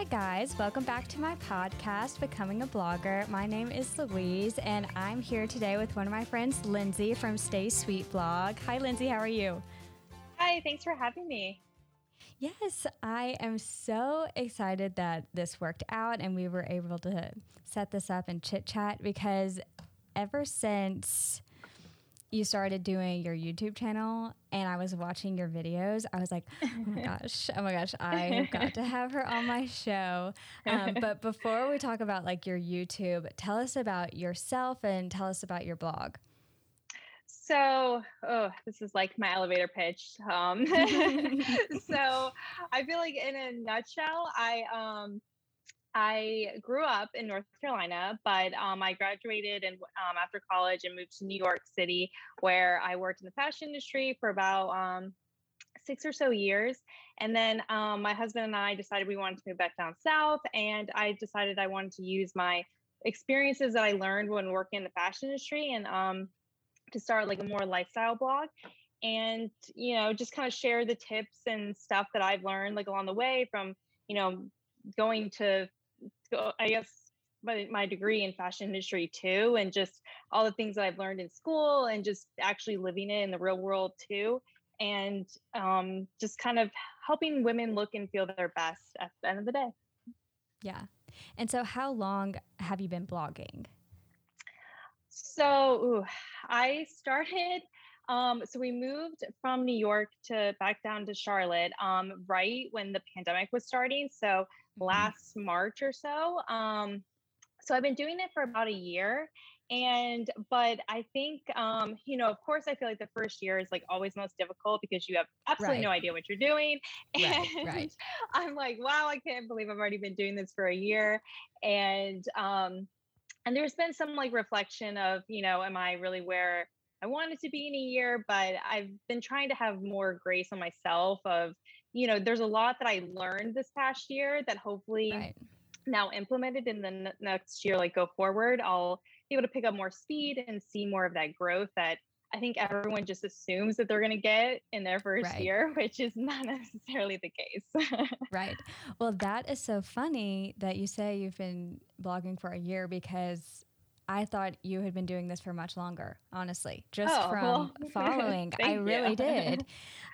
Hi, guys. Welcome back to my podcast, Becoming a Blogger. My name is Louise, and I'm here today with one of my friends, Lindsay from Stay Sweet Blog. Hi, Lindsay. How are you? Hi, thanks for having me. Yes, I am so excited that this worked out and we were able to set this up and chit chat because ever since you started doing your YouTube channel and I was watching your videos, I was like, oh my gosh, oh my gosh, I've got to have her on my show. Um, but before we talk about like your YouTube, tell us about yourself and tell us about your blog. So, oh, this is like my elevator pitch. Um, so, I feel like in a nutshell, I um, I grew up in North Carolina, but um, I graduated and um, after college and moved to New York City, where I worked in the fashion industry for about um, six or so years. And then um, my husband and I decided we wanted to move back down south, and I decided I wanted to use my experiences that I learned when working in the fashion industry and um, to start like a more lifestyle blog and you know just kind of share the tips and stuff that I've learned like along the way from you know going to I guess my, my degree in fashion industry too, and just all the things that I've learned in school and just actually living it in the real world too. And um, just kind of helping women look and feel their best at the end of the day. Yeah. And so, how long have you been blogging? So, ooh, I started. Um, so we moved from New York to back down to Charlotte um, right when the pandemic was starting. So. Last March or so. Um, so I've been doing it for about a year. And, but I think, um, you know, of course, I feel like the first year is like always most difficult because you have absolutely right. no idea what you're doing. And right, right. I'm like, wow, I can't believe I've already been doing this for a year. And, um, and there's been some like reflection of, you know, am I really where I wanted to be in a year? But I've been trying to have more grace on myself of, you know, there's a lot that I learned this past year that hopefully right. now implemented in the n- next year, like go forward, I'll be able to pick up more speed and see more of that growth that I think everyone just assumes that they're going to get in their first right. year, which is not necessarily the case. right. Well, that is so funny that you say you've been blogging for a year because I thought you had been doing this for much longer, honestly, just oh, from well, following. I really did.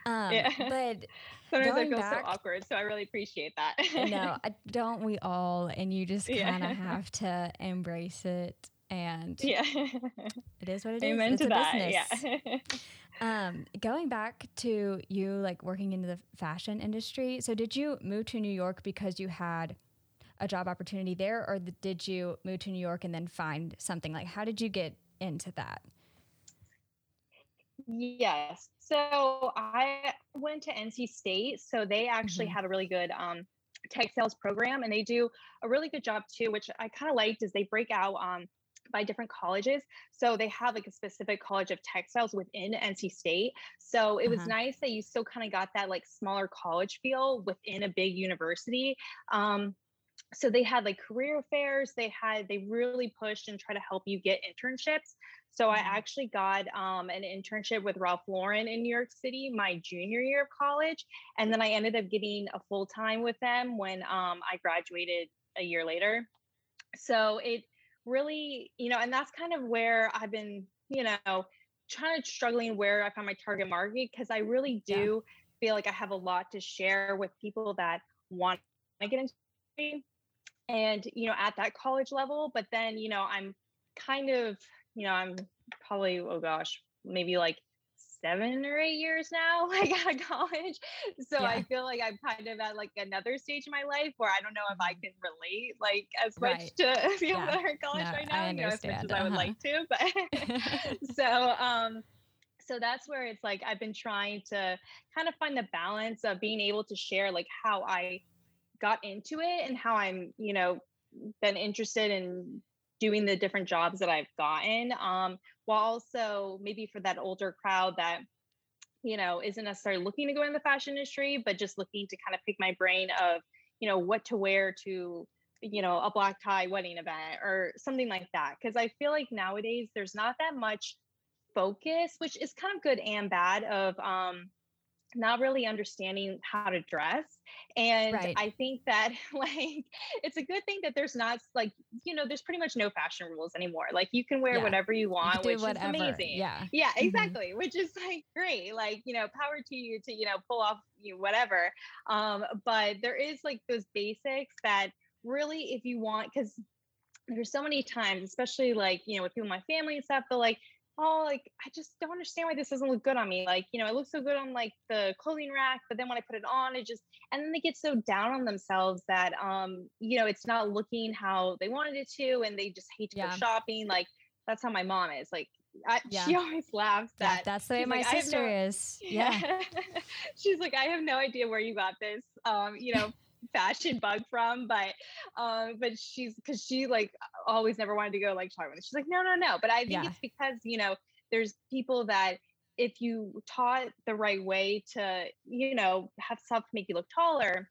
Um, yeah. But sometimes I feel back, so awkward, so I really appreciate that. no, don't we all? And you just kind of yeah. have to embrace it. And yeah, it is what it Amen is. It's to that. Business. Yeah. um, going back to you like working into the fashion industry. So did you move to New York because you had a job opportunity there, or did you move to New York and then find something? Like, how did you get into that? Yes. So I went to NC State. So they actually mm-hmm. had a really good um, textiles program, and they do a really good job too, which I kind of liked. Is they break out um, by different colleges. So they have like a specific college of textiles within NC State. So it was uh-huh. nice that you still kind of got that like smaller college feel within a big university. Um, so they had like career fairs they had they really pushed and try to help you get internships so i mm-hmm. actually got um, an internship with ralph lauren in new york city my junior year of college and then i ended up getting a full time with them when um, i graduated a year later so it really you know and that's kind of where i've been you know trying to struggling where i found my target market because i really do yeah. feel like i have a lot to share with people that want to get into and you know at that college level but then you know i'm kind of you know i'm probably oh gosh maybe like seven or eight years now like out of college so yeah. i feel like i'm kind of at like another stage in my life where i don't know if i mm-hmm. can relate like as right. much to people yeah. that are in college no, right now you know as much as uh-huh. i would uh-huh. like to but so um so that's where it's like i've been trying to kind of find the balance of being able to share like how i got into it and how I'm, you know, been interested in doing the different jobs that I've gotten. Um, while also maybe for that older crowd that, you know, isn't necessarily looking to go in the fashion industry, but just looking to kind of pick my brain of, you know, what to wear to, you know, a black tie wedding event or something like that. Cause I feel like nowadays there's not that much focus, which is kind of good and bad of um not really understanding how to dress and Right. i think that like it's a good thing that there's not like you know there's pretty much no fashion rules anymore like you can wear Yeah. whatever you You want do which whatever. is amazing Yeah. yeah Mhm. exactly which is like great like you know power to you to you know pull off you know, whatever um but there is like those basics that really if you want because there's so many times especially like you know with people in my family and stuff they're like oh like i just don't understand why this doesn't look good on me like you know it looks so good on like the clothing rack but then when i put it on it just and then they get so down on themselves that um you know it's not looking how they wanted it to and they just hate to Yeah. go shopping like that's how my mom is like I, Yeah. she always laughs That, that that's the way my like, sister no- is. Yeah. she's like i have no idea where you got this um you know fashion bug from but um but she's because she like always never wanted to go like shopping she's like no no no. But i think Yeah. it's because you know there's people that if you taught the right way to you know have stuff make you look taller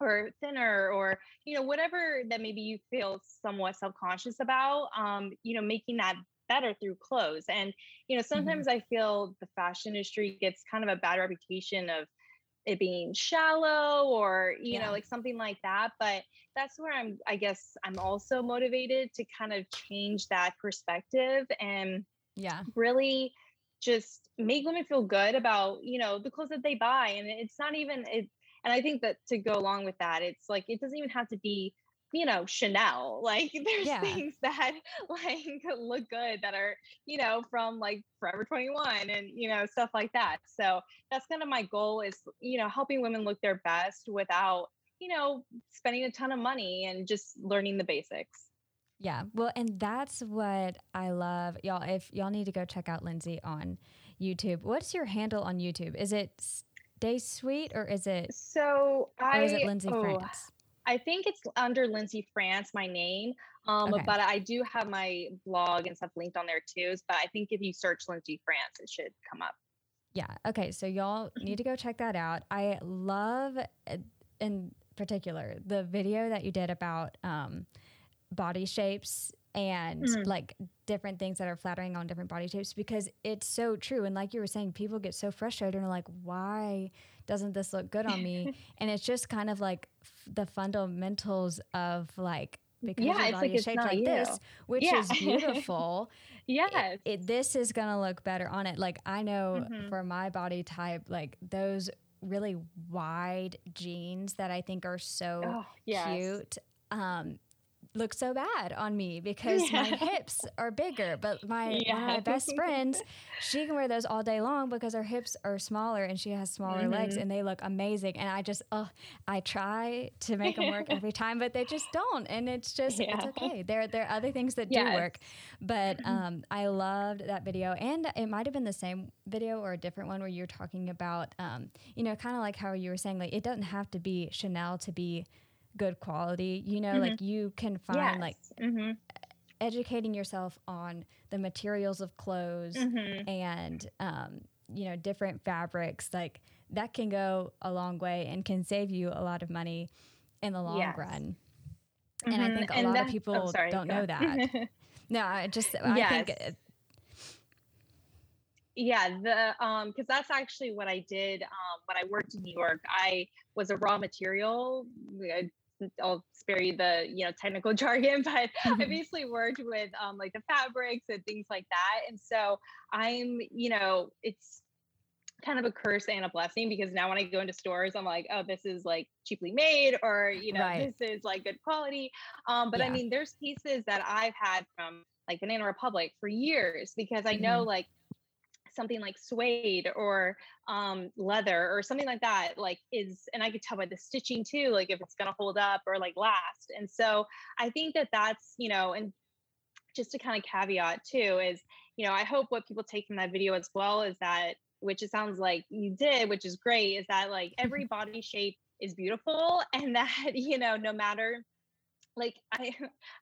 or thinner or you know whatever that maybe you feel somewhat self-conscious about um you know making that better through clothes. And you know sometimes i feel the fashion industry gets kind of a bad reputation of it being shallow or you Yeah. know like something like that but that's where i'm i guess i'm also motivated to kind of change that perspective and Yeah. really just make women feel good about you know the clothes that they buy and it's not even it and i think that to go along with that it's like it doesn't even have to be you know chanel like there's Yeah. things that like look good that are you know from like forever 21 and you know stuff like that so that's kind of my goal is you know helping women look their best without you know spending a ton of money and just learning the basics Yeah. Well, and that's what I love. Y'all, if y'all need to go check out Lindsay on YouTube. What's your handle on YouTube? Is it Stay Sweet or is it so i or is it Lindsay oh, France? I think it's under Lindsay France, my name. Um, Okay. but I do have my blog and stuff linked on there too. But I think if you search Lindsay France, it should come up. Yeah. Okay. So y'all need to go check that out. I love, uh, in particular, the video that you did about um, body shapes and Mhm. like different things that are flattering on different body types because it's so true. And like you were saying, people get so frustrated and are like, why doesn't this look good on me? and it's just kind of like f- the fundamentals of like, because Yeah, your body like is shaped like you. this, which Yeah. is beautiful Yes. it, this is gonna look better on it. Like I know Mhm. for my body type, like those really wide jeans that I think are so oh, yes. cute, um, look so bad on me because my hips are bigger. But my of my best friend, she can wear those all day long because her hips are smaller and she has smaller legs Mhm. and they look amazing. And I just, oh, I try to make them work every time, but they just don't. And it's just, it's okay. There, there are other things that do work. But Mhm. um, I loved that video, and it might have been the same video or a different one where you're talking about, um, you know, kind of like how you were saying, like it doesn't have to be Chanel to be good quality. You know, like you can find like hmm educating yourself on the materials of clothes hmm and um, you know different fabrics. Like that can go a long way and can save you a lot of money in the long Yes. run. And I think a lot of people don't know that. No, I just I think it- yeah the um because that's actually what i did um when i worked in new york i was a raw material i'll spare you the you know technical jargon but i basically worked with um like the fabrics and things like that and so i'm you know it's kind of a curse and a blessing because now when i go into stores i'm like oh this is like cheaply made or you know Right. this is like good quality um but i mean there's pieces that i've had from like banana republic for years because i know like something like suede or um, leather or something like that like is and i could tell by the stitching too like if it's going to hold up or like last and so i think that that's you know and just to kind of caveat too is you know i hope what people take from that video as well is that which it sounds like you did which is great is that like every body shape is beautiful and that you know no matter like I,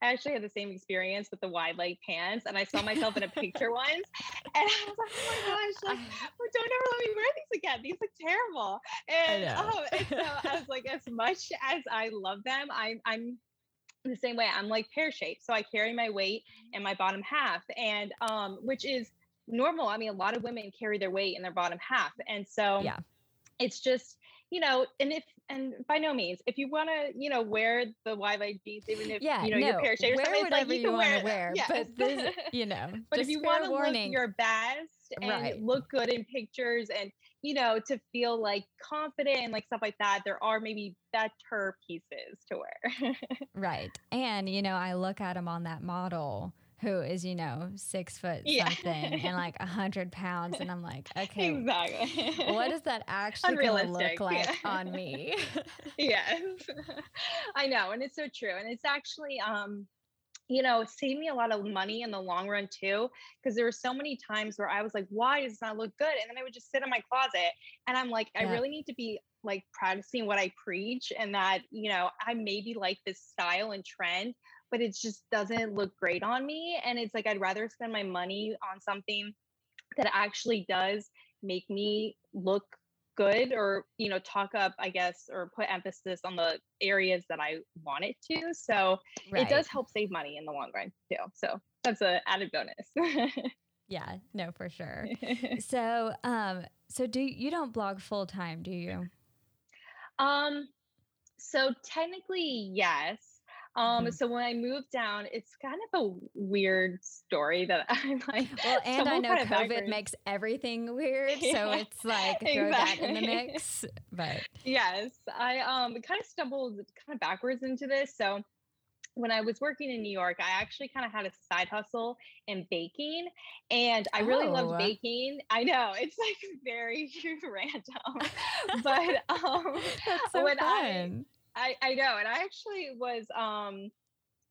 I actually had the same experience with the wide leg pants, and I saw myself in a picture once, and I was like, "Oh my gosh, like, oh, don't ever let me wear these again. These look terrible." And, um, and so I was like, as much as I love them, I'm I'm the same way. I'm like pear shaped, so I carry my weight in my bottom half, and um, which is normal. I mean, a lot of women carry their weight in their bottom half, and so Yeah. it's just you know, and if and by no means, if you want to, you know, wear the jeans, even if yeah, you know no, your pair wear it's whatever like you, you can want wear to wear. Yes. But this, you know, but if you want to look your best and Right. look good in pictures and you know to feel like confident and like stuff like that, there are maybe better pieces to wear. right, and you know, I look at them on that model who is you know six foot Yeah. something and like a hundred pounds, and I'm like, okay, exactly. what does that actually look like yeah. on me? yes i know and it's so true and it's actually um you know saved me a lot of money in the long run too because there were so many times where i was like why does not look good and then i would just sit in my closet and i'm like i really need to be like practicing what i preach and that you know i maybe like this style and trend but it just doesn't look great on me and it's like i'd rather spend my money on something that actually does make me look good or you know talk up i guess or put emphasis on the areas that i want it to so it does help save money in the long run too so that's a added bonus Yeah, no, for sure. So, um, so do you don't blog full time, do you? um so technically yes um Mhm. so when i moved down it's kind of a weird story that i'm like Well, and I know kind of COVID backwards. makes everything weird, so Yeah, it's like throw that in the mix. But yes i um kind of stumbled kind of backwards into this so when i was working in new york i actually kind of had a side hustle in baking and i really Oh. loved baking i know it's like very random but um that's so when fun. I, I know, and I actually was um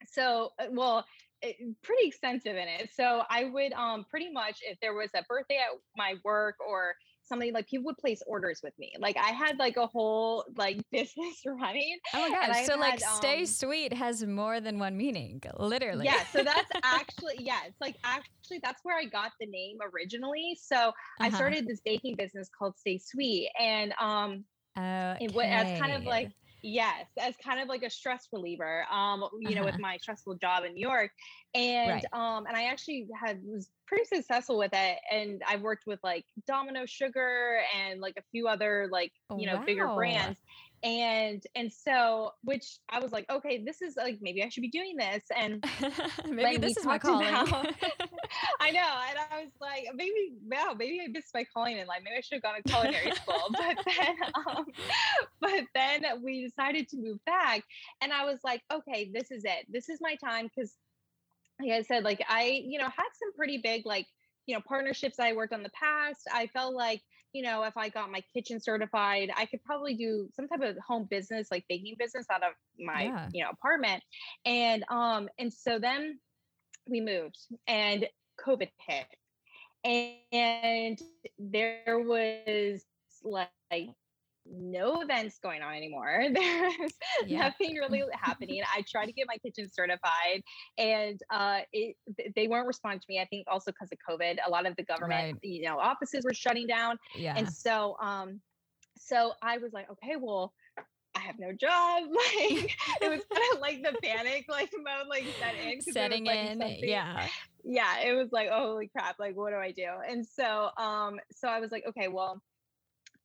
so uh, well it, pretty extensive in it. So I would um pretty much if there was a birthday at my work or something like people would place orders with me. Like I had like a whole like business running. Oh my! I've So like, stay um, sweet has more than one meaning, literally. Yeah, so that's actually yeah, it's like actually that's where I got the name originally. So I Uh-huh. started this baking business called Stay Sweet, and um Okay. it wa- as kind of like yes as kind of like a stress reliever um you know Uh-huh. with my stressful job in new york and Right. um and i actually had was pretty successful with it and i've worked with like domino sugar and like a few other like you know bigger brands and and so which i was like okay this is like maybe i should be doing this and maybe this is my calling. about- I know, and I was like, maybe wow, maybe I missed my calling in life. Maybe I should have gone to culinary school. But then, um, but then we decided to move back, and I was like, okay, this is it. This is my time because, like I said, like I, you know, had some pretty big like you know partnerships I worked on in the past. I felt like you know if I got my kitchen certified, I could probably do some type of home business, like baking business, out of my Yeah. you know apartment, and um and so then we moved and COVID hit. And there was like no events going on anymore. There's Yeah. nothing really happening. I tried to get my kitchen certified and uh, it, they weren't responding to me. I think also because of COVID, a lot of the government, Right. you know, offices were shutting down. yeah. And so, um, so I was like, okay, well, I have no job. Like it was kind of like the panic like mode like set in. it was, Setting like, in, something- yeah. yeah it was like oh, holy crap like what do i do and so um so i was like okay well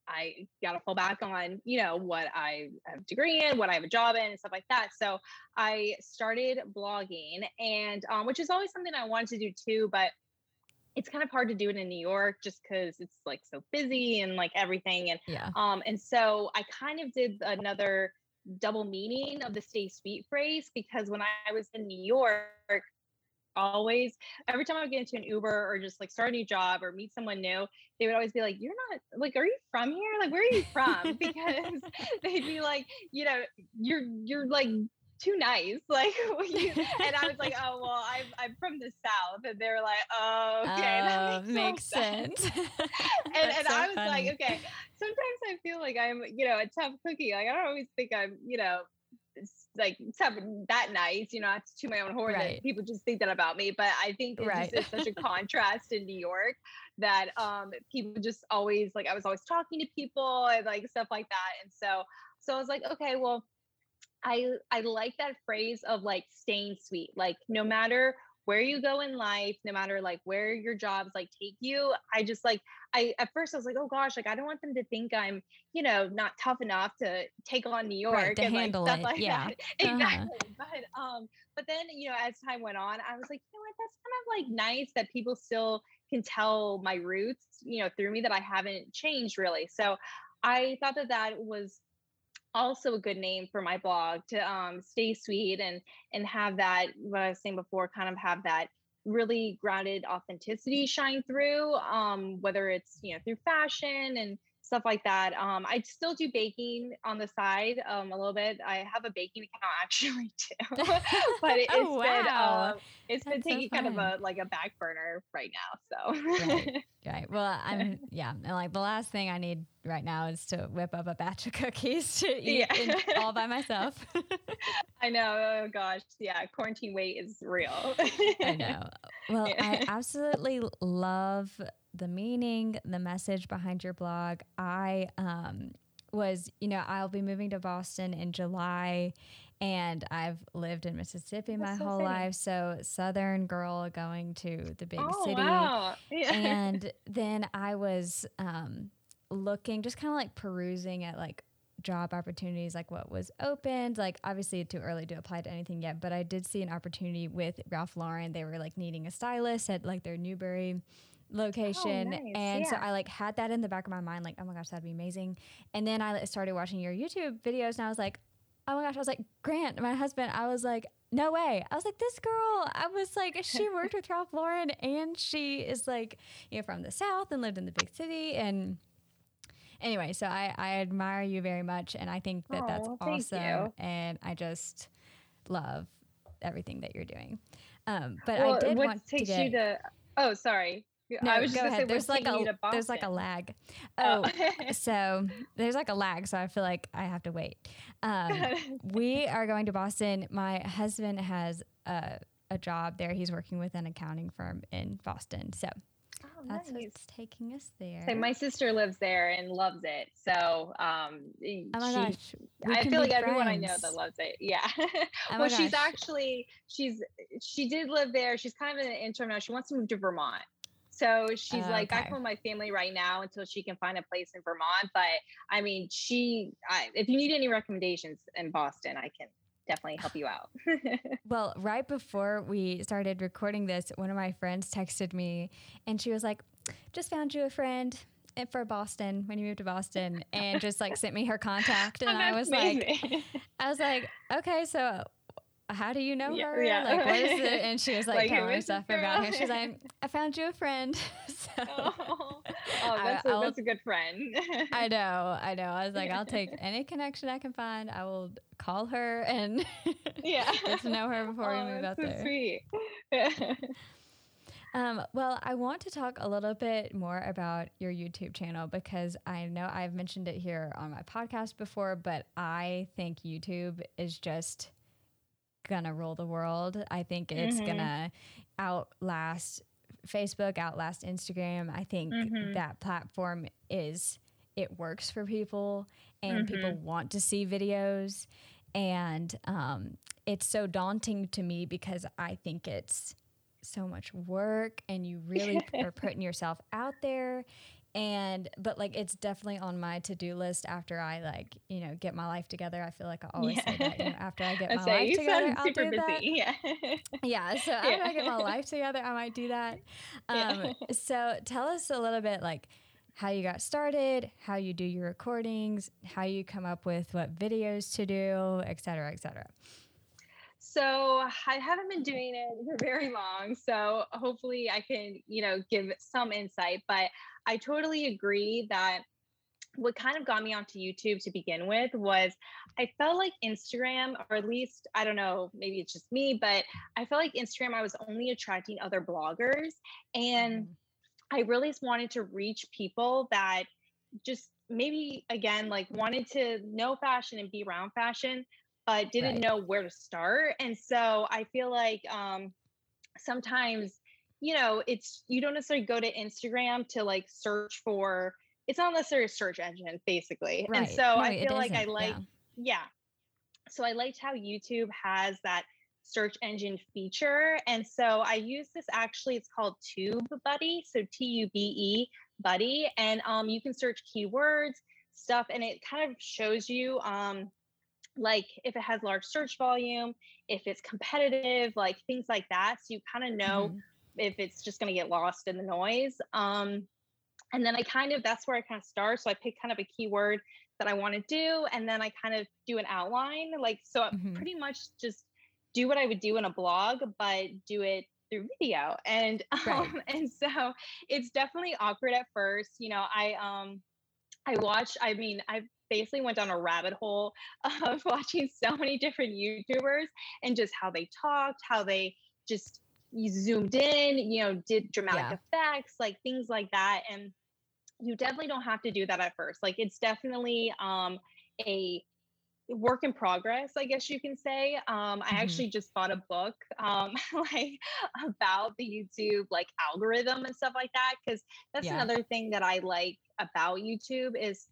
i gotta fall back on you know what i have a degree in what i have a job in and stuff like that so i started blogging and um which is always something i wanted to do too but it's kind of hard to do it in new york just because it's like so busy and like everything and Yeah. um, and so I kind of did another double meaning of the stay sweet phrase because when I was in New York, always every time I would get into an Uber or just like start a new job or meet someone new, they would always be like, You're not like, are you from here? Like, where are you from? because they'd be like, you know, you're you're like too nice. Like and I was like, Oh well, I'm I'm from the South. And they were like, Oh, okay. that Oh, no makes sense. and and so I was funny. like, okay. Sometimes I feel like I'm, you know, a tough cookie. Like I don't always think I'm, you know, like tough that nice. You know, not to toot my own horn. Right. That people just think that about me. But I think it Right. just is such a contrast in New York that um people just always like I was always talking to people and like stuff like that. And so so I was like, okay, well. I I like that phrase of like staying sweet. Like no matter where you go in life, no matter like where your jobs like take you. I just like I at first I was like, oh gosh, like I don't want them to think I'm, you know, not tough enough to take on New York right, to and handle like stuff it. like yeah. that. Uh-huh. Exactly. But um, but then you know, as time went on, I was like, you know what, that's kind of like nice that people still can tell my roots, you know, through me that I haven't changed really. So I thought that that was also a good name for my blog to um, stay sweet and and have that what I was saying before, kind of have that really grounded authenticity shine through. Um, whether it's you know through fashion and stuff like that. Um, I still do baking on the side um, a little bit. I have a baking account actually too, but it, Oh, has been wow. um, it's been That's so taking kind of a like a back burner right now. So Right. Right. Well, I'm yeah, and like the last thing I need right now is to whip up a batch of cookies to eat Yeah. in, all by myself. I know. Oh gosh, yeah, quarantine weight is real. I know. Well, I absolutely love the meaning, the message behind your blog. I um was, you know, I'll be moving to Boston in July and I've lived in Mississippi my so whole exciting. life, so southern girl going to the big oh city. wow! Yeah. and then I was um, looking, just kind of like perusing at like job opportunities, like what was opened. Like obviously too early to apply to anything yet, but I did see an opportunity with Ralph Lauren. They were like needing a stylist at like their Newbury location nice. and so i like had that in the back of my mind like oh my gosh that'd be amazing and then i started watching your youtube videos and i was like oh my gosh i was like grant my husband i was like no way i was like this girl i was like she worked with ralph lauren and she is like you know from the south and lived in the big city and anyway so i i admire you very much and i think that that's awesome and i just love everything that you're doing um but well, i did what want to takes get you to? Oh, sorry. No, I was just go gonna ahead. say, there's like a there's like a lag. Oh. Oh, so there's like a lag, so I feel like I have to wait. Um, we are going to Boston. My husband has a, a job there. He's working with an accounting firm in Boston, so oh, that's nice. what's taking us there. So my sister lives there and loves it. So um, oh my she, gosh, we I feel like everyone I know that loves it. Yeah. Oh well, she's gosh. actually she's she did live there. She's kind of in an interim now. She wants to move to Vermont. So she's like back Okay. home with my family right now until she can find a place in Vermont. But I mean, she I, if you need any recommendations in Boston, I can definitely help you out. Well, right before we started recording this, one of my friends texted me and she was like, just found you a friend eh, for Boston when you moved to Boston and just like sent me her contact. And Oh, I was like. I was like, okay, so how do you know Yeah, her? yeah. Like, what is it? And she was like, Like, telling me is this stuff about her. She's like, I found you a friend. so oh, oh, that's, a that's a good friend. I know, I know. I was like, I'll take any connection I can find. I will call her and yeah. get to know her before oh, we move that's out so there. Sweet. Um, well, I want to talk a little bit more about your YouTube channel because I know I've mentioned it here on my podcast before, but I think YouTube is just gonna rule the world. I think it's Mhm. gonna outlast Facebook, outlast Instagram. I think Mhm. that platform is it works for people and people want to see videos and um, it's so daunting to me because I think it's so much work and you really are putting yourself out there and but like it's definitely on my to-do list after I like you know get my life together. I feel like I always say that you know, after I get my say life together, I'll super do that. Yeah. Yeah, so after I get my life together, I might do that. Yeah. Um, so tell us a little bit like how you got started, how you do your recordings, how you come up with what videos to do, et cetera, et cetera. So I haven't been doing it for very long. So hopefully I can, you know, give some insight. But I totally agree that what kind of got me onto YouTube to begin with was I felt like Instagram, or at least I don't know, maybe it's just me, but I felt like Instagram, I was only attracting other bloggers. And Mhm. I really just wanted to reach people that just maybe again like wanted to know fashion and be around fashion but didn't Right. know where to start and so i feel like um sometimes you know it's you don't necessarily go to instagram to like search for it's not necessarily a search engine basically Right. and so No, i feel like i like yeah. yeah so i liked how youtube has that search engine feature. And so I use this actually, it's called Tube Buddy. So T U B E Buddy. And um, you can search keywords, stuff, and it kind of shows you um, like if it has large search volume, if it's competitive, like things like that. So you kind of know mm-hmm. If it's just going to get lost in the noise. Um, and then I kind of, that's where I kind of start. So I pick kind of a keyword that I want to do. And then I kind of do an outline. Like, so mm-hmm. pretty much just do what I would do in a blog, but do it through video. And right. um, and so it's definitely awkward at first. You know, I um I watched, I mean, I basically went down a rabbit hole of watching so many different YouTubers and just how they talked, how they just zoomed in, you know, did dramatic yeah. effects, like things like that. And you definitely don't have to do that at first. Like it's definitely um a work in progress, I guess you can say. Um, I mm-hmm. actually just bought a book um, like about the YouTube like algorithm and stuff like that because that's yeah. another thing that I like about YouTube is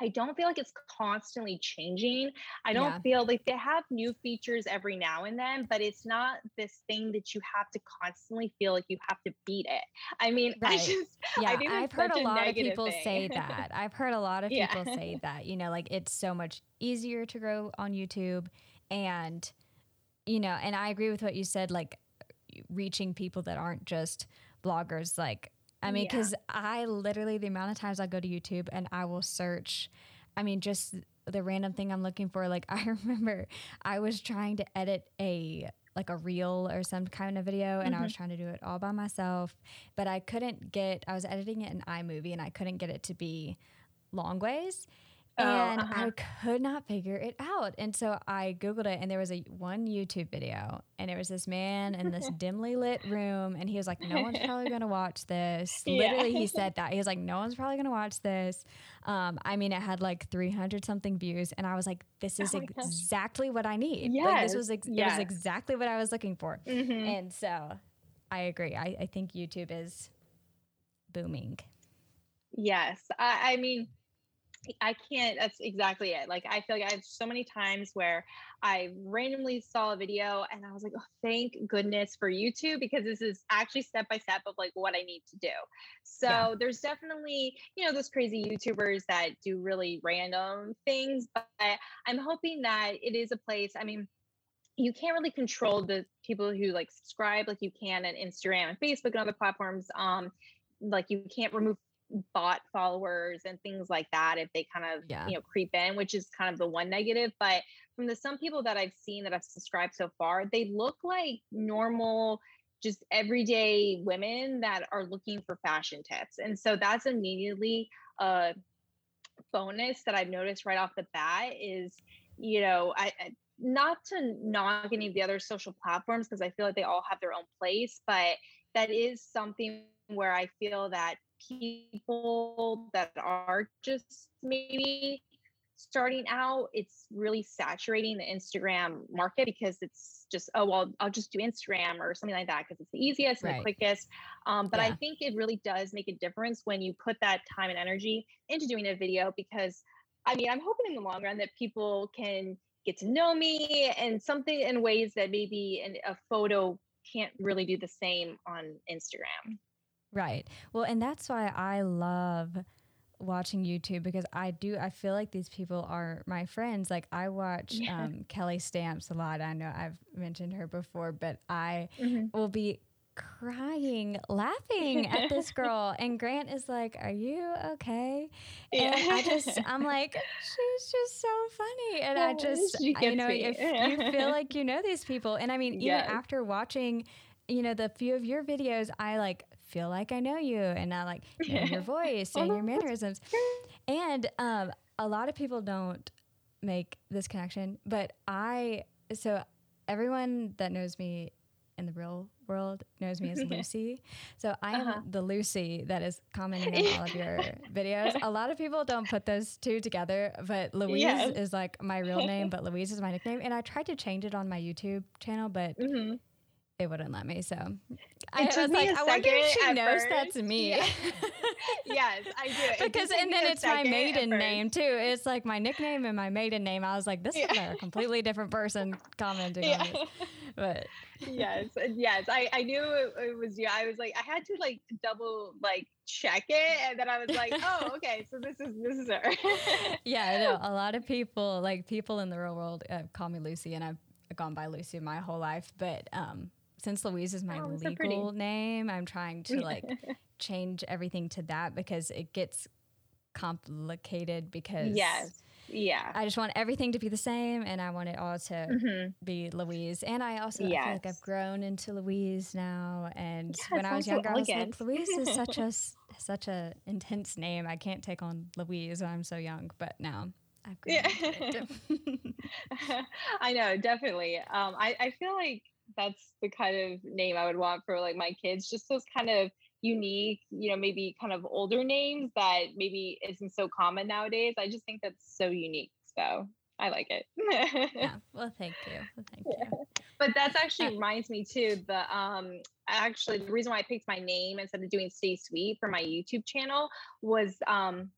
I don't feel like it's constantly changing. I don't yeah. feel like they have new features every now and then, but it's not this thing that you have to constantly feel like you have to beat it. I mean, right. I just, yeah, I have heard a, lot of people thing. say that. I've heard a lot of yeah. people say that, you know, like it's so much easier to grow on YouTube. And, you know, and I agree with what you said, like reaching people that aren't just bloggers, like I mean, because yeah. I literally, the amount of times I go to YouTube and I will search, I mean, just the random thing I'm looking for. Like, I remember I was trying to edit a, like a reel or some kind of video and mm-hmm. I was mm-hmm. trying to do it all by myself, but I couldn't get, I was editing it in iMovie and I couldn't get it to be long ways. Oh, and uh-huh. I could not figure it out. And so I Googled it and there was a one YouTube video and it was this man in this dimly lit room and he was like, no one's probably going to watch this. Yeah. Literally, he said that. He was like, no one's probably going to watch this. Um, I mean, it had like 300 something views. And I was like, this is oh exactly what I need. Yes. Like, this was, ex- yes. was exactly what I was looking for. Mm-hmm. And so I agree. I, I think YouTube is booming. Yes. I, I mean, I can't, that's exactly it. Like, I feel like I have so many times where I randomly saw a video and I was like, oh, thank goodness for YouTube because this is actually step by step of like what I need to do. So yeah. there's definitely, you know, those crazy YouTubers that do really random things, but I'm hoping that it is a place, I mean, you can't really control the people who like subscribe like you can on Instagram and Facebook and other platforms. Um, like you can't remove bot followers and things like that if they kind of yeah. you know creep in which is kind of the one negative but from the some people that i've seen that i've subscribed so far they look like normal just everyday women that are looking for fashion tips and so that's immediately a bonus that i've noticed right off the bat is you know i, I not to knock any of the other social platforms because i feel like they all have their own place but that is something where i feel that people that are just maybe starting out, it's really saturating the Instagram market because it's just, oh, well, I'll just do Instagram or something like that because it's the easiest and right. the quickest. Um, but yeah. I think it really does make a difference when you put that time and energy into doing a video because I mean, I'm hoping in the long run that people can get to know me and something in ways that maybe in a photo can't really do the same on Instagram. Right. Well, and that's why I love watching YouTube because I do I feel like these people are my friends. Like I watch yeah. um, Kelly Stamps a lot. I know I've mentioned her before, but I mm-hmm. will be crying laughing at this girl and Grant is like, "Are you okay?" Yeah. And I just I'm like, "She's just so funny." And I just you know, me. if you feel like you know these people and I mean, even after watching you know the few of your videos i like feel like I know you and I like know your voice and your mannerisms. And um, a lot of people don't make this connection, but I, so everyone that knows me in the real world knows me as Lucy. So I am uh-huh. the Lucy that is commenting on all of your videos. A lot of people don't put those two together, but Louise yes. is like my real name, but Louise is my nickname. And I tried to change it on my YouTube channel, but mm-hmm it wouldn't let me. So I was like, I wonder if she knows first. that's me. Yeah. yes, I do. because and then it's my maiden name too. It's like my nickname and my maiden name. I was like, this yeah. is a completely different person commenting yeah. on it. But yes, yes, I I knew it, it, was you. I was like, I had to like double like check it, and then I was like, oh, okay, so this is this is her. yeah, I know a lot of people like people in the real world uh, call me Lucy, and I've gone by Lucy my whole life, but um since Louise is my oh, legal so name, I'm trying to like change everything to that because it gets complicated because yes. Yeah. I just want everything to be the same and i want it all to mm-hmm. be louise. And i also yes. I feel like i've grown into louise now. And yeah, when i was younger so i was like louise is such a such a intense name. I can't take on louise when i'm so young. But now i've grown yeah. i know definitely. Um, I, I feel like that's the kind of name I would want for like my kids. Just those kind of unique, you know, maybe kind of older names that maybe isn't so common nowadays. I just think that's so unique. So I like it. yeah. Well, thank you. Well, thank you. But that's actually reminds me too. The um actually the reason why I picked my name instead of doing Stay Sweet for my YouTube channel was um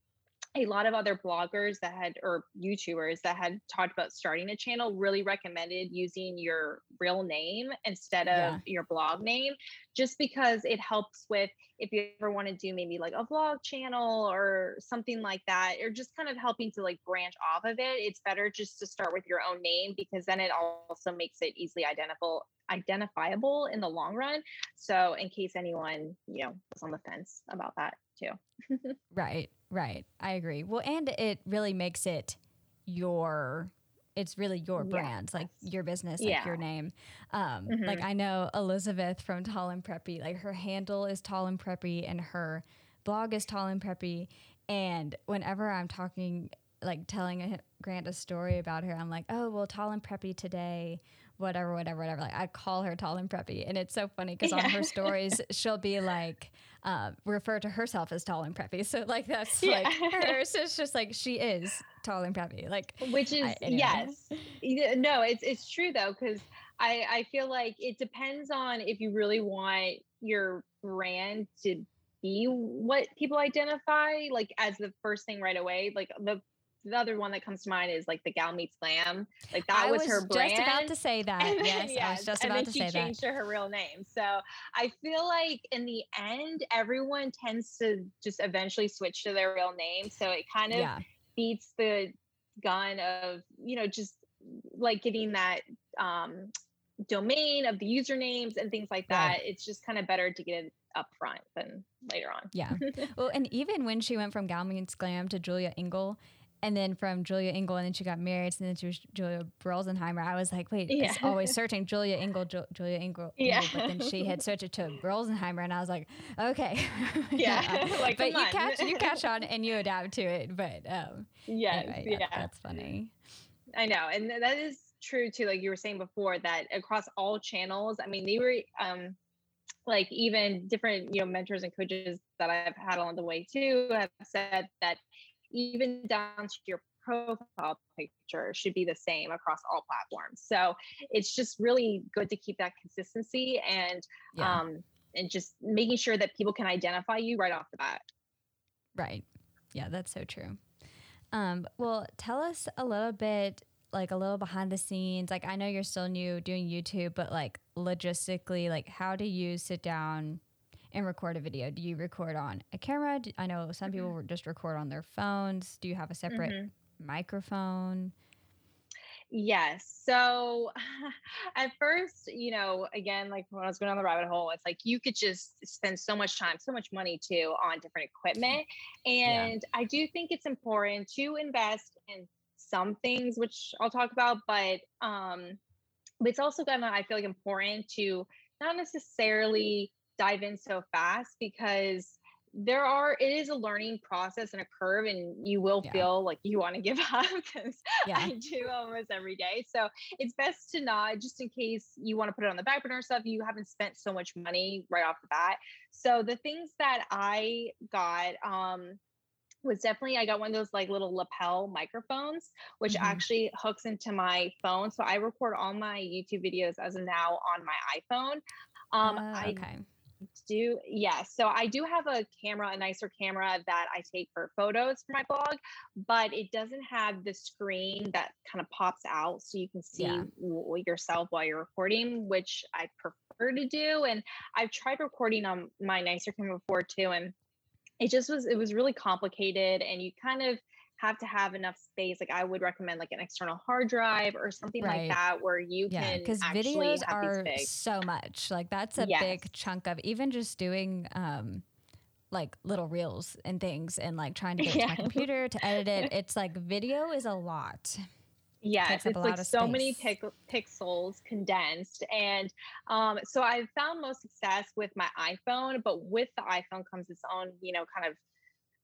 a lot of other bloggers that had or YouTubers that had talked about starting a channel really recommended using your real name instead of yeah. your blog name just because it helps with if you ever want to do maybe like a vlog channel or something like that or just kind of helping to like branch off of it it's better just to start with your own name because then it also makes it easily identifiable identifiable in the long run so in case anyone you know was on the fence about that too right Right. I agree. Well, and it really makes it your it's really your brand, like your business, like yeah. your name. Um, mm-hmm. Like I know Elizabeth from Tall and Preppy, like her handle is Tall and Preppy, and her blog is Tall and Preppy. And whenever I'm talking, like telling a, Grant a story about her, I'm like, oh well, Tall and Preppy today, whatever, whatever, whatever. Like I call her Tall and Preppy, and it's so funny because yeah. on her stories, she'll be like uh, refer to herself as tall and preppy. So like that's yeah. like hers. So it's just like she is tall and preppy. Like which is I, anyway. yes, no, it's it's true though because I I feel like it depends on if you really want your brand to be what people identify like as the first thing right away. Like the the other one that comes to mind is like the gal meets glam. Like that was, was, her brand. Just about to say that. Then, yes, yes, I was just about to say that. And then she changed to her real name. So I feel like in the end, everyone tends to just eventually switch to their real name. So it kind of yeah. beats the gun of you know just like getting that um domain of the usernames and things like that. Right. It's just kind of better to get it up front than later on. Yeah. well, and even when she went from Gal Meets Glam to Julia Engel, and then from Julia Engel, and then she got married, and then she was Julia Berolzheimer. I was like, wait, yeah. it's always searching Julia Engel, Ju- Julia Engel. Yeah. But then she had switched it to Berolzheimer, and I was like, okay. Yeah. like, but you on. catch you catch on and you adapt to it. But um, yes, anyway, yeah, that's funny. I know, and that is true too. Like you were saying before, that across all channels, I mean, they were um like even different you know mentors and coaches that I've had along the way too have said that even down to your profile picture should be the same across all platforms. So it's just really good to keep that consistency and yeah. um and just making sure that people can identify you right off the bat. Right. Yeah, that's so true. Um, well, tell us a little bit like a little behind the scenes. Like I know you're still new doing YouTube, but like logistically, like how do you sit down and record a video? Do you record on a camera? Do, I know some mm-hmm. people just record on their phones. Do you have a separate mm-hmm. microphone? Yes. So at first, you know, again, like when I was going on the rabbit hole, it's like you could just spend so much time, so much money too on different equipment. And yeah. I do think it's important to invest in some things, which I'll talk about, but um, but it's also gonna, I feel like important to not necessarily dive in so fast because there are it is a learning process and a curve and you will yeah. feel like you want to give up because yeah. i do almost every day so it's best to not just in case you want to put it on the back burner stuff you haven't spent so much money right off the bat so the things that i got um was definitely I got one of those like little lapel microphones, which mm-hmm. actually hooks into my phone. So I record all my YouTube videos as of now on my iPhone. Um, uh, okay. I do yes. So I do have a camera, a nicer camera that I take for photos for my blog, but it doesn't have the screen that kind of pops out so you can see yeah. yourself while you're recording, which I prefer to do. And I've tried recording on my nicer camera before too, and it just was it was really complicated, and you kind of have to have enough space. Like I would recommend like an external hard drive or something right. like that where you yeah, can because videos are so much. Like that's a yes. big chunk of even just doing um like little reels and things and like trying to get yeah. to my computer to edit it. It's like video is a lot. Yes, it's like so many pic- pixels condensed. And um, so I've found most success with my iPhone, but with the iPhone comes its own, you know, kind of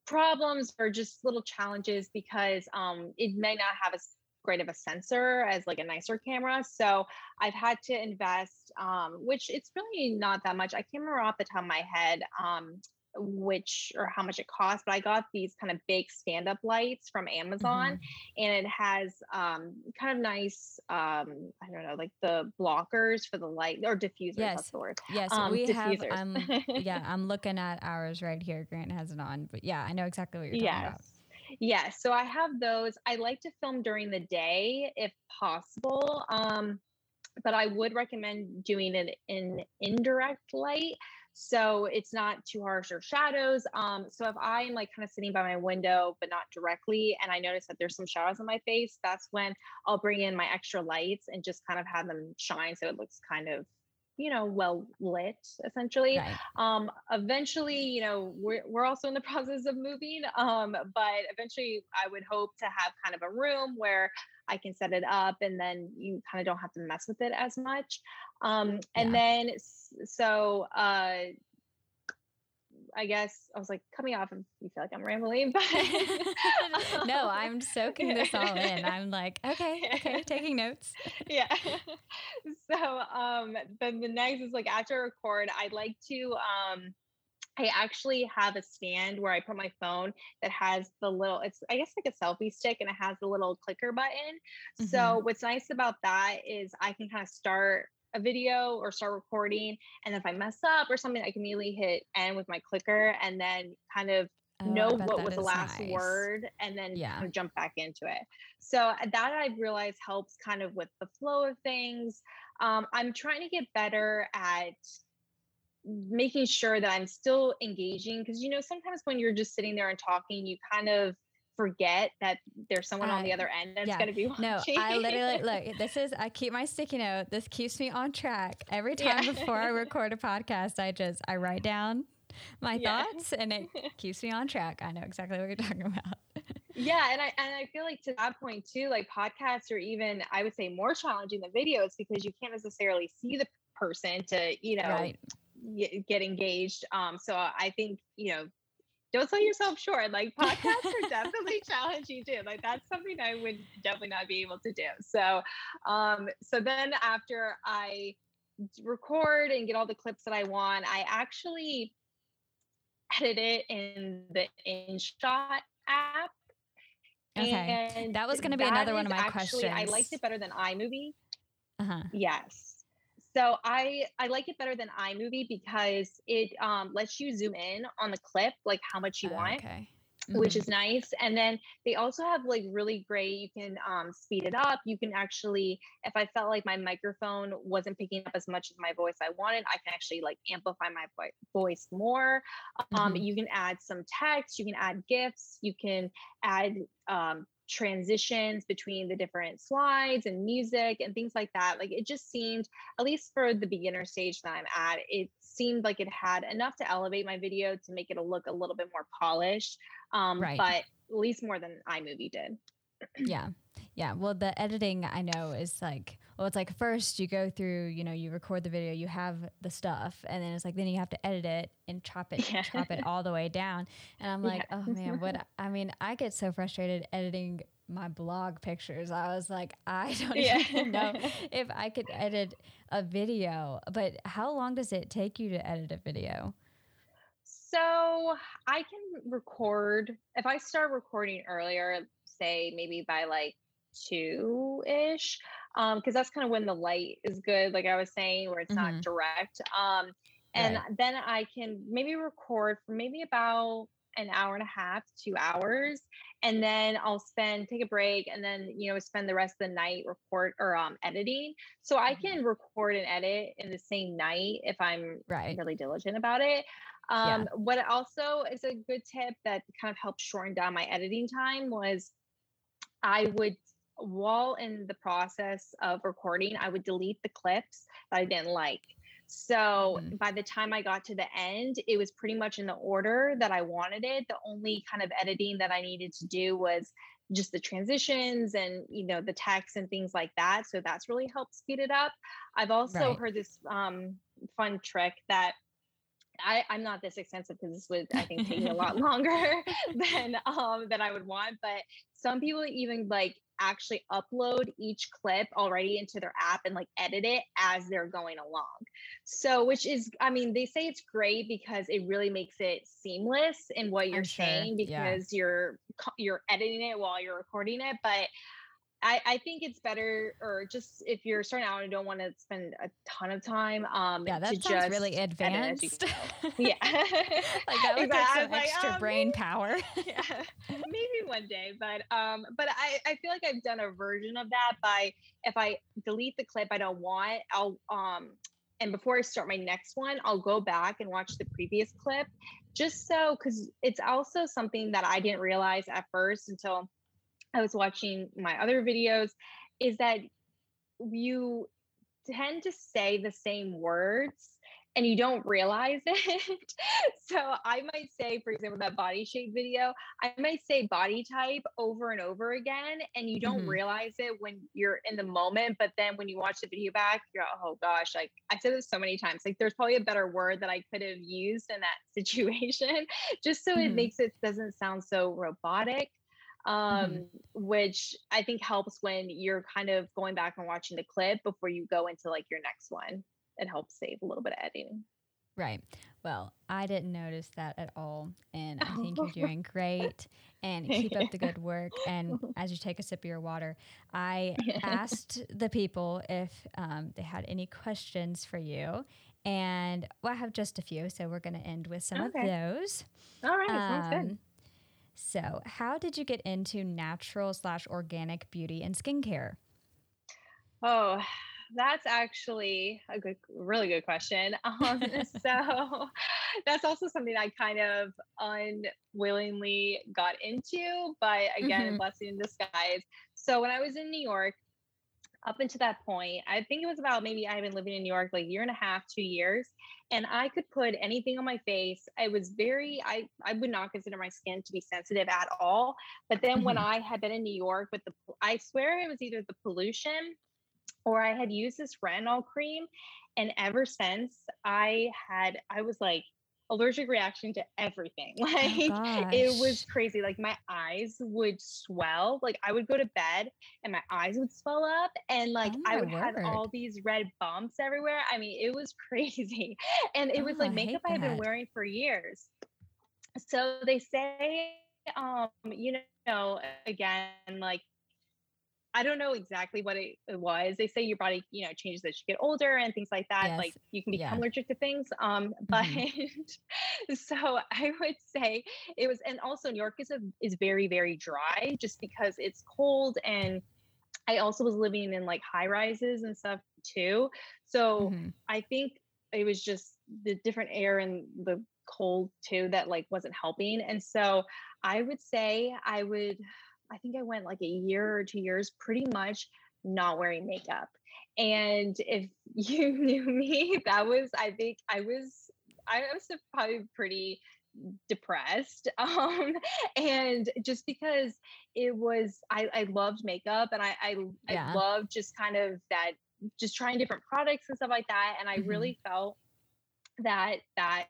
problems or just little challenges because um, it may not have as great of a sensor as like a nicer camera. So I've had to invest, um, which it's really not that much. I can't remember off the top of my head. Um, which or how much it costs, but I got these kind of big stand up lights from Amazon mm-hmm. and it has um, kind of nice, um, I don't know, like the blockers for the light or diffusers. Yes. Yes. Um, we diffusers. have, um, yeah, I'm looking at ours right here. Grant has it on, but yeah, I know exactly what you're talking yes. about. Yeah, so I have those. I like to film during the day if possible. Um, but I would recommend doing it in indirect light so it's not too harsh or shadows. Um, so if I'm like kind of sitting by my window, but not directly, and I notice that there's some shadows on my face, that's when I'll bring in my extra lights and just kind of have them shine so it looks kind of you know well lit essentially right. um eventually you know we're, we're also in the process of moving um but eventually i would hope to have kind of a room where i can set it up and then you kind of don't have to mess with it as much um and yeah. then so uh I guess I was like coming off and you feel like I'm rambling, but no, I'm soaking this all in. I'm like, okay, okay, taking notes. Yeah. So um then the next is like after record, I'd like to um I actually have a stand where I put my phone that has the little, it's I guess like a selfie stick and it has the little clicker button. Mm-hmm. So what's nice about that is I can kind of start a video or start recording. And if I mess up or something, I can immediately hit end with my clicker and then kind of oh, know what was the last nice. word and then yeah. kind of jump back into it. So uh, that I've realized helps kind of with the flow of things. Um, I'm trying to get better at making sure that I'm still engaging because you know sometimes when you're just sitting there and talking, you kind of forget that there's someone on the other end that's yeah. going to be watching. No, I literally look. This is I keep my sticky note. This keeps me on track every time yeah. before I record a podcast. I just I write down my yeah. thoughts and it keeps me on track. I know exactly what you're talking about. yeah, and I and I feel like to that point too, like podcasts are even I would say more challenging than videos because you can't necessarily see the person to you know right. Get engaged. Um, so I think you know don't sell yourself short. Like podcasts are definitely challenging too. Like that's something I would definitely not be able to do. So, um, so then after I record and get all the clips that I want, I actually edit it in the InShot app. Okay, and that was going to be another one of my actually, questions. I liked it better than iMovie. Uh-huh. Yes. So I I like it better than iMovie because it um, lets you zoom in on the clip, like how much you uh, want. Okay. Mm-hmm. Which is nice. And then they also have like really great, you can um, speed it up. You can actually, if I felt like my microphone wasn't picking up as much as my voice I wanted, I can actually like amplify my voice more. Um, mm-hmm. You can add some text, you can add GIFs, you can add um, transitions between the different slides and music and things like that. Like it just seemed, at least for the beginner stage that I'm at, it seemed like it had enough to elevate my video to make it look a little bit more polished. Um, right. But at least more than iMovie did. Yeah. Yeah. Well, the editing I know is like, well, it's like first you go through, you know, you record the video, you have the stuff, and then it's like then you have to edit it and chop it, yeah. chop it all the way down. And I'm like, yeah. oh man, what? I mean, I get so frustrated editing my blog pictures. I was like, I don't yeah. even know if I could edit a video. But how long does it take you to edit a video? So I can record if I start recording earlier, say maybe by like two ish, um, because that's kind of when the light is good, like I was saying, where it's mm-hmm. not direct. Um, and right. then I can maybe record for maybe about an hour and a half, two hours, and then I'll spend take a break, and then you know spend the rest of the night record or um editing. So I mm-hmm. can record and edit in the same night if I'm right. really diligent about it. Um, yeah. What also is a good tip that kind of helped shorten down my editing time was I would while in the process of recording, I would delete the clips that I didn't like. So mm-hmm. by the time I got to the end, it was pretty much in the order that I wanted it. The only kind of editing that I needed to do was just the transitions and you know the text and things like that. So that's really helped speed it up. I've also right. heard this um, fun trick that I, I'm not this extensive because this would I think take me a lot longer than um than I would want. But some people even like actually upload each clip already into their app and like edit it as they're going along. So, which is, I mean, they say it's great because it really makes it seamless in what you're I'm saying sure. because yeah. you're you're editing it while you're recording it. But I, I think it's better, or just if you're starting out and don't want to spend a ton of time. Um, yeah, that sounds really advanced. yeah, like that would exactly. take some like, extra um, brain power. yeah, maybe one day, but um, but I, I feel like I've done a version of that by if I delete the clip I don't want, I'll um, and before I start my next one, I'll go back and watch the previous clip, just so because it's also something that I didn't realize at first until I was watching my other videos is that you tend to say the same words and you don't realize it. so I might say, for example, that body shape video, I might say body type over and over again, and you don't mm-hmm. realize it when you're in the moment. But then when you watch the video back, you're like, oh gosh, like I said this so many times. Like there's probably a better word that I could have used in that situation, just so mm-hmm. it makes it doesn't sound so robotic. Mm-hmm. um, mm-hmm. which I think helps when you're kind of going back and watching the clip before you go into like your next one. It helps save a little bit of editing. Right. Well, I didn't notice that at all. And I think you're doing great. And keep up the good work. And as you take a sip of your water, I asked the people if um, they had any questions for you. And well, I have just a few. So we're going to end with some okay. of those. All right. Um, sounds good. So, how did you get into natural slash organic beauty and skincare? Oh, that's actually a good, really good question. Um, so, that's also something I kind of unwillingly got into, but again, mm-hmm. blessing in disguise. So, when I was in New York, up until that point, I think it was about maybe I've been living in New York like a year and a half, two years, and I could put anything on my face. I was very, I, I would not consider my skin to be sensitive at all. But then mm-hmm. when I had been in New York with the, I swear it was either the pollution or I had used this retinol cream. And ever since I had, I was like, allergic reaction to everything. Like oh it was crazy. Like my eyes would swell. Like I would go to bed and my eyes would swell up and like oh I would word. have all these red bumps everywhere. I mean, it was crazy. And it oh, was like makeup I, I had been wearing for years. So they say um you know again like I don't know exactly what it, was. They say your body, you know, changes as you get older and things like that. Yes. Like you can become yeah. allergic to things. Um, but mm-hmm. so I would say it was, and also New York is a, is very very dry just because it's cold and I also was living in like high rises and stuff too. So mm-hmm. I think it was just the different air and the cold too that like wasn't helping. And so I would say I would I think I went like a year or two years pretty much not wearing makeup. And if you knew me, that was, I think I was, I was probably pretty depressed um and just because it was i i loved makeup and i i, yeah. I loved just kind of that just trying different products and stuff like that and i mm-hmm. really felt that that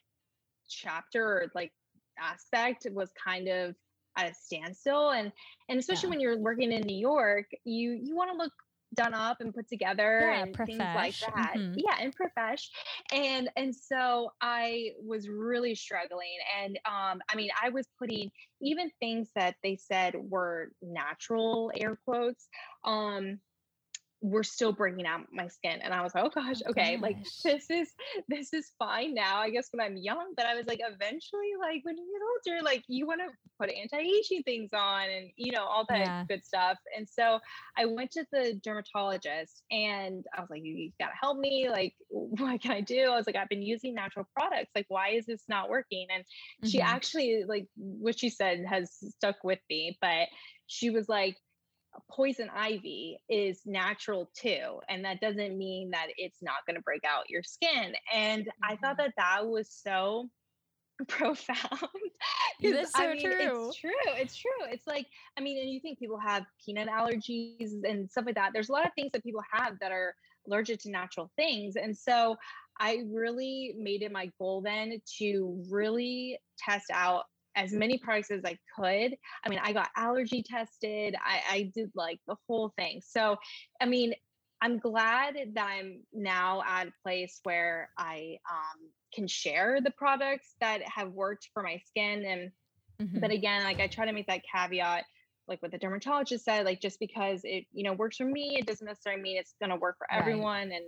chapter or like aspect was kind of at a standstill and and especially yeah. when you're working in new york you you want to look done up and put together Yeah, and things like profesh. that. Mhm. Yeah, and profesh. And and so I was really struggling. And um, I mean, I was putting even things that they said were natural air quotes. Um, were still breaking out my skin and i was like oh gosh Oh, okay like this is this is fine now i guess when i'm young but i was like eventually like when you get older like you want to put anti-aging things on and you know all that Yeah. good stuff and so i went to the dermatologist and i was like you, you gotta help me like what can i do i was like i've been using natural products like why is this not working and she Mhm. actually like what she said has stuck with me but she was like poison ivy is natural too and that doesn't mean that it's not going to break out your skin and i thought that that was so profound That's so I mean, true. it's true it's true it's like i mean and you think people have peanut allergies and stuff like that there's a lot of things that people have that are allergic to natural things and so i really made it my goal then to really test out as many products as I could. I mean, I got allergy tested. I, I did like the whole thing. So, I mean, I'm glad that I'm now at a place where I um, can share the products that have worked for my skin. And Mhm. but again, like I try to make that caveat, like what the dermatologist said, like just because it you know works for me, it doesn't necessarily mean it's going to work for Right. everyone. And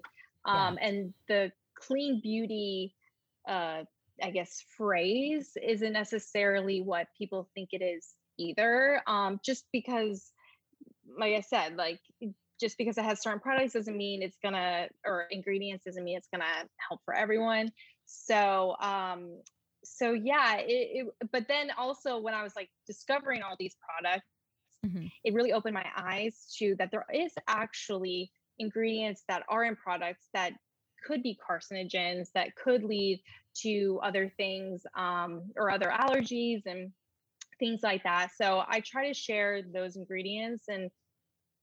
Yeah. um, and the clean beauty uh I guess phrase isn't necessarily what people think it is either. Um, just because, like I said, like just because it has certain products doesn't mean it's gonna or ingredients doesn't mean it's gonna help for everyone. So um, so yeah, it, it but then also when I was like discovering all these products, Mhm. it really opened my eyes to that there is actually ingredients that are in products that could be carcinogens that could lead to other things um, or other allergies and things like that. So I try to share those ingredients and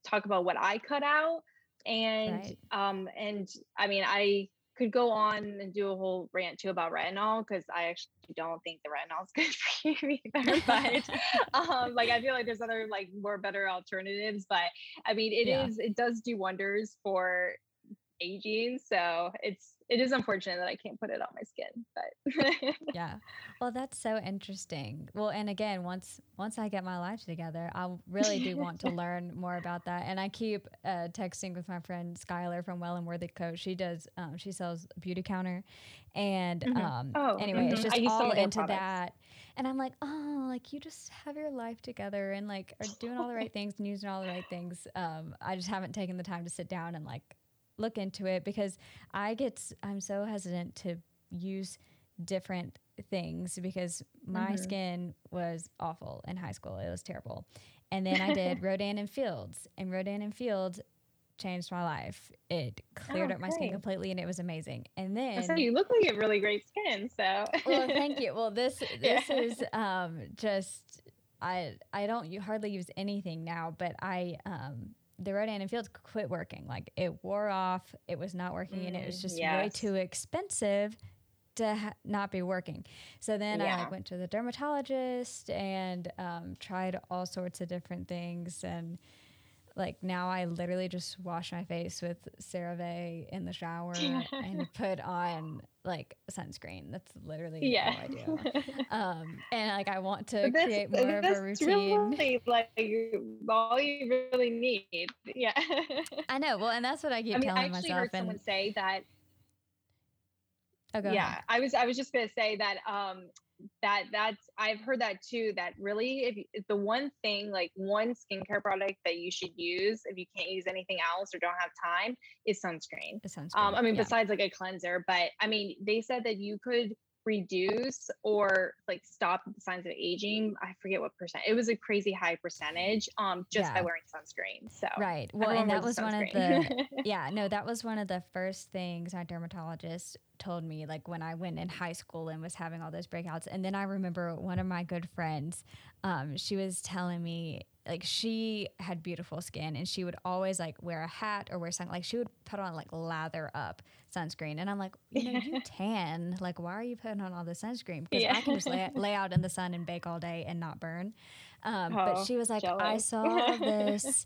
talk about what I cut out. And Right. um, and I mean I could go on and do a whole rant too about retinol because I actually don't think the retinol is good for you either. But um, like I feel like there's other like more better alternatives. But I mean it is Yeah. it does do wonders for aging. So it's it is unfortunate that I can't put it on my skin. But yeah well that's so interesting well and again once once i get my life together i really do want to learn more about that and i keep uh, texting with my friend skylar from well and worthy coach she does um, she sells Beautycounter and Mhm. um Oh, anyway it's mhm. just I use some all into products. that and i'm like oh like you just have your life together and like are doing all the right things and using all the right things um i just haven't taken the time to sit down and like look into it because i get I'm so hesitant to use different things because my Mhm. skin was awful in high school. It was terrible. And then I did Rodan and Fields, and Rodan and Fields changed my life. It cleared Oh, up my skin completely and it was amazing. And then said you look like you have really great skin. So well, thank you. Well, this Yeah. this is um just I I don't you hardly use anything now, but I um the Rodan and Fields quit working. Like it wore off. It was not working, and it was Mm, just way too expensive to ha- not be working. So then I like went to the dermatologist and um, tried all sorts of different things and. Like now, I literally just wash my face with CeraVe in the shower and put on like sunscreen. That's literally yeah. all I do. Um, and like I want to that's- create more of a routine. Really, like all you really need. Yeah. I know. Well, and that's what I keep I mean, I actually myself. heard someone say that oh, yeah ahead. i was i was just going to say that um that that's i've heard that too that really if, you- if the one thing like one skincare product that you should use if you can't use anything else or don't have time is sunscreen The sunscreen. um i mean yeah. besides like a cleanser but i mean they said that you could reduce or like stop the signs of aging i forget what percent it was a crazy high percentage um just by wearing sunscreen so right. Well, and that was one of the yeah, no, that was one of the first things my dermatologist told me, like when I went in high school and was having all those breakouts. And then I remember one of my good friends, um, she was telling me, like, she had beautiful skin and she would always like wear a hat or wear something, like, she would put on like lather up sunscreen. And I'm like, you know, you tan. Like, why are you putting on all this sunscreen? Because I can just lay, lay out in the sun and bake all day and not burn. Um, but Oh, she was like, I saw this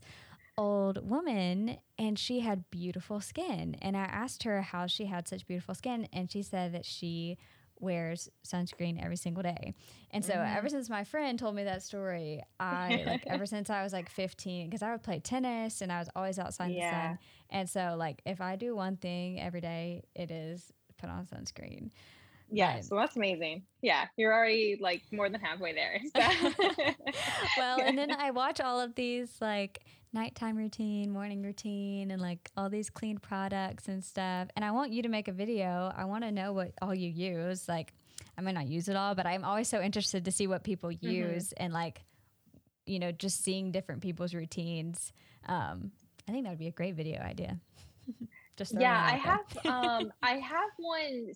old woman and she had beautiful skin. And I asked her how she had such beautiful skin. And she said that she wears sunscreen every single day. And so Mhm. ever since my friend told me that story, I like ever since I was like 15 because I would play tennis and I was always outside in the sun. And so like if I do one thing every day, it is put on sunscreen. Yeah, Right. so that's amazing. Yeah, you're already like more than halfway there. So. well, and then I watch all of these like nighttime routine, morning routine, and like all these clean products and stuff. And I want you to make a video. I want to know what all you use. Like, I may not use it all, but I'm always so interested to see what people use and like, you know, just seeing different people's routines. Um, I think that would be a great video idea. just yeah, I have um I have one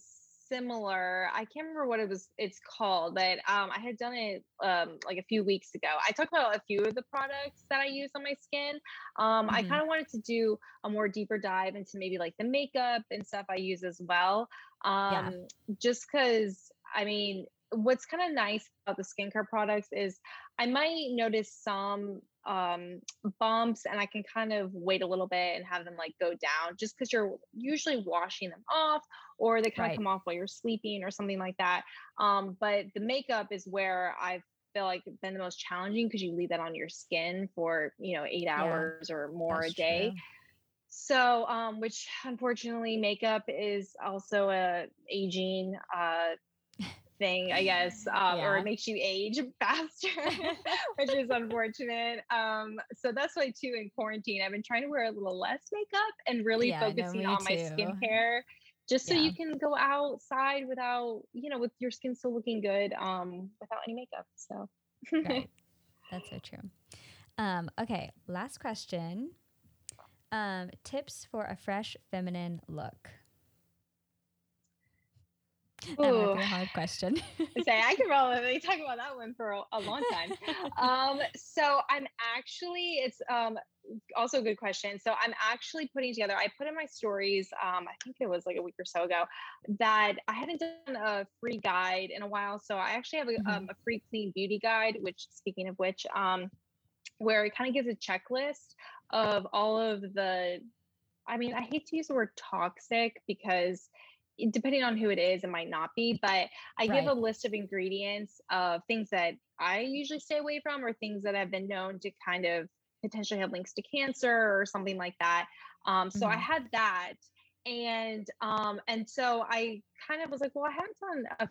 similar. I can't remember what it was it's called, but um I had done it um like a few weeks ago. I talked about a few of the products that I use on my skin. Um I Mhm. kind of wanted to do a more deeper dive into maybe like the makeup and stuff I use as well. Um just cuz I mean what's kind of nice about the skincare products is I might notice some um bumps and I can kind of wait a little bit and have them like go down just because you're usually washing them off or they kind Right. of come off while you're sleeping or something like that. Um, but the makeup is where I feel like it's been the most challenging because you leave that on your skin for you know eight hours or more a day. true. So, um, which unfortunately, makeup is also a aging uh, thing, I guess, um, or it makes you age faster, which is unfortunate. Um, so that's why too in quarantine, I've been trying to wear a little less makeup and really Yeah, focusing me on my skincare. Just so Yeah. you can go outside without, you know, with your skin still looking good, um, without any makeup. So, right. That's so true. Um, okay, last question. Um, tips for a fresh feminine look. Ooh. hard question. say I could probably talk about that one for a, long time. um, so I'm actually, it's um, also a good question. So I'm actually putting together, I put in my stories, um, I think it was like a week or so ago, that I hadn't done a free guide in a while. So I actually have a, Mhm. um, a free clean beauty guide, which speaking of which, um, where it kind of gives a checklist of all of the, I mean, I hate to use the word toxic because depending on who it is, it might not be, but I give a list of ingredients of things that I usually stay away from or things that have been known to kind of potentially have links to cancer or something like that. Um, so I Mhm. had that. And um, and so I kind of was like, well, I haven't done a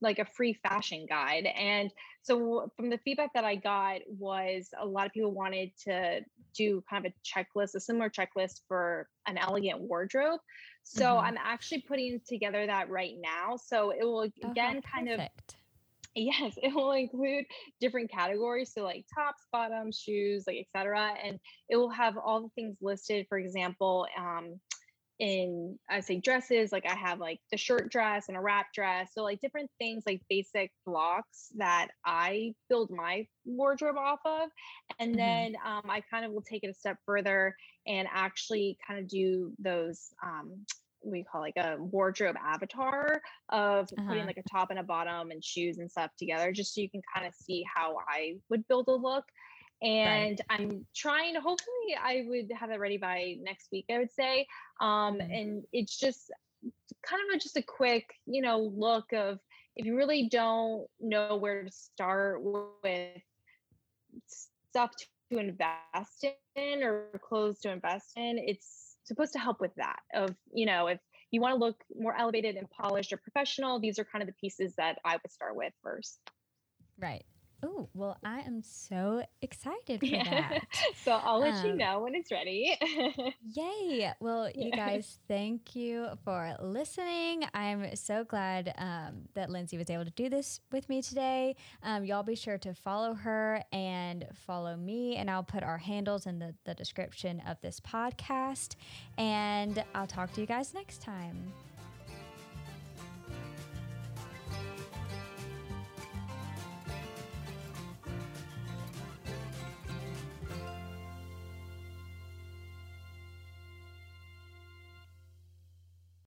like a free fashion guide. And so from the feedback that I got was a lot of people wanted to do kind of a checklist, a similar checklist for an elegant wardrobe. So Mhm. I'm actually putting together that right now. So it will Oh, again kind of yes, it will include different categories. So like tops, bottoms, shoes, like etc. And it will have all the things listed. For example, um, in I say dresses, like I have like the shirt dress and a wrap dress. So like different things like basic blocks that I build my wardrobe off of. And Mhm. then um, I kind of will take it a step further and actually kind of do those um we call like a wardrobe avatar of Uh-huh. putting like a top and a bottom and shoes and stuff together just so you can kind of see how I would build a look and I'm trying to hopefully I would have it ready by next week I would say um Mhm. and it's just kind of a, just a quick you know look of if you really don't know where to start with stuff to invest in or clothes to invest in it's supposed to help with that of you know if you want to look more elevated and polished or professional these are kind of the pieces that i would start with first Right. Oh, well, I am so excited for Yeah. that. so i'll let you Um, know when it's ready Yay! Well, you guys, thank you for listening. I'm so glad um, that Lindsay was able to do this with me today. Um, y'all be sure to follow her and follow me, and I'll put our handles in the, the description of this podcast. And I'll talk to you guys next time.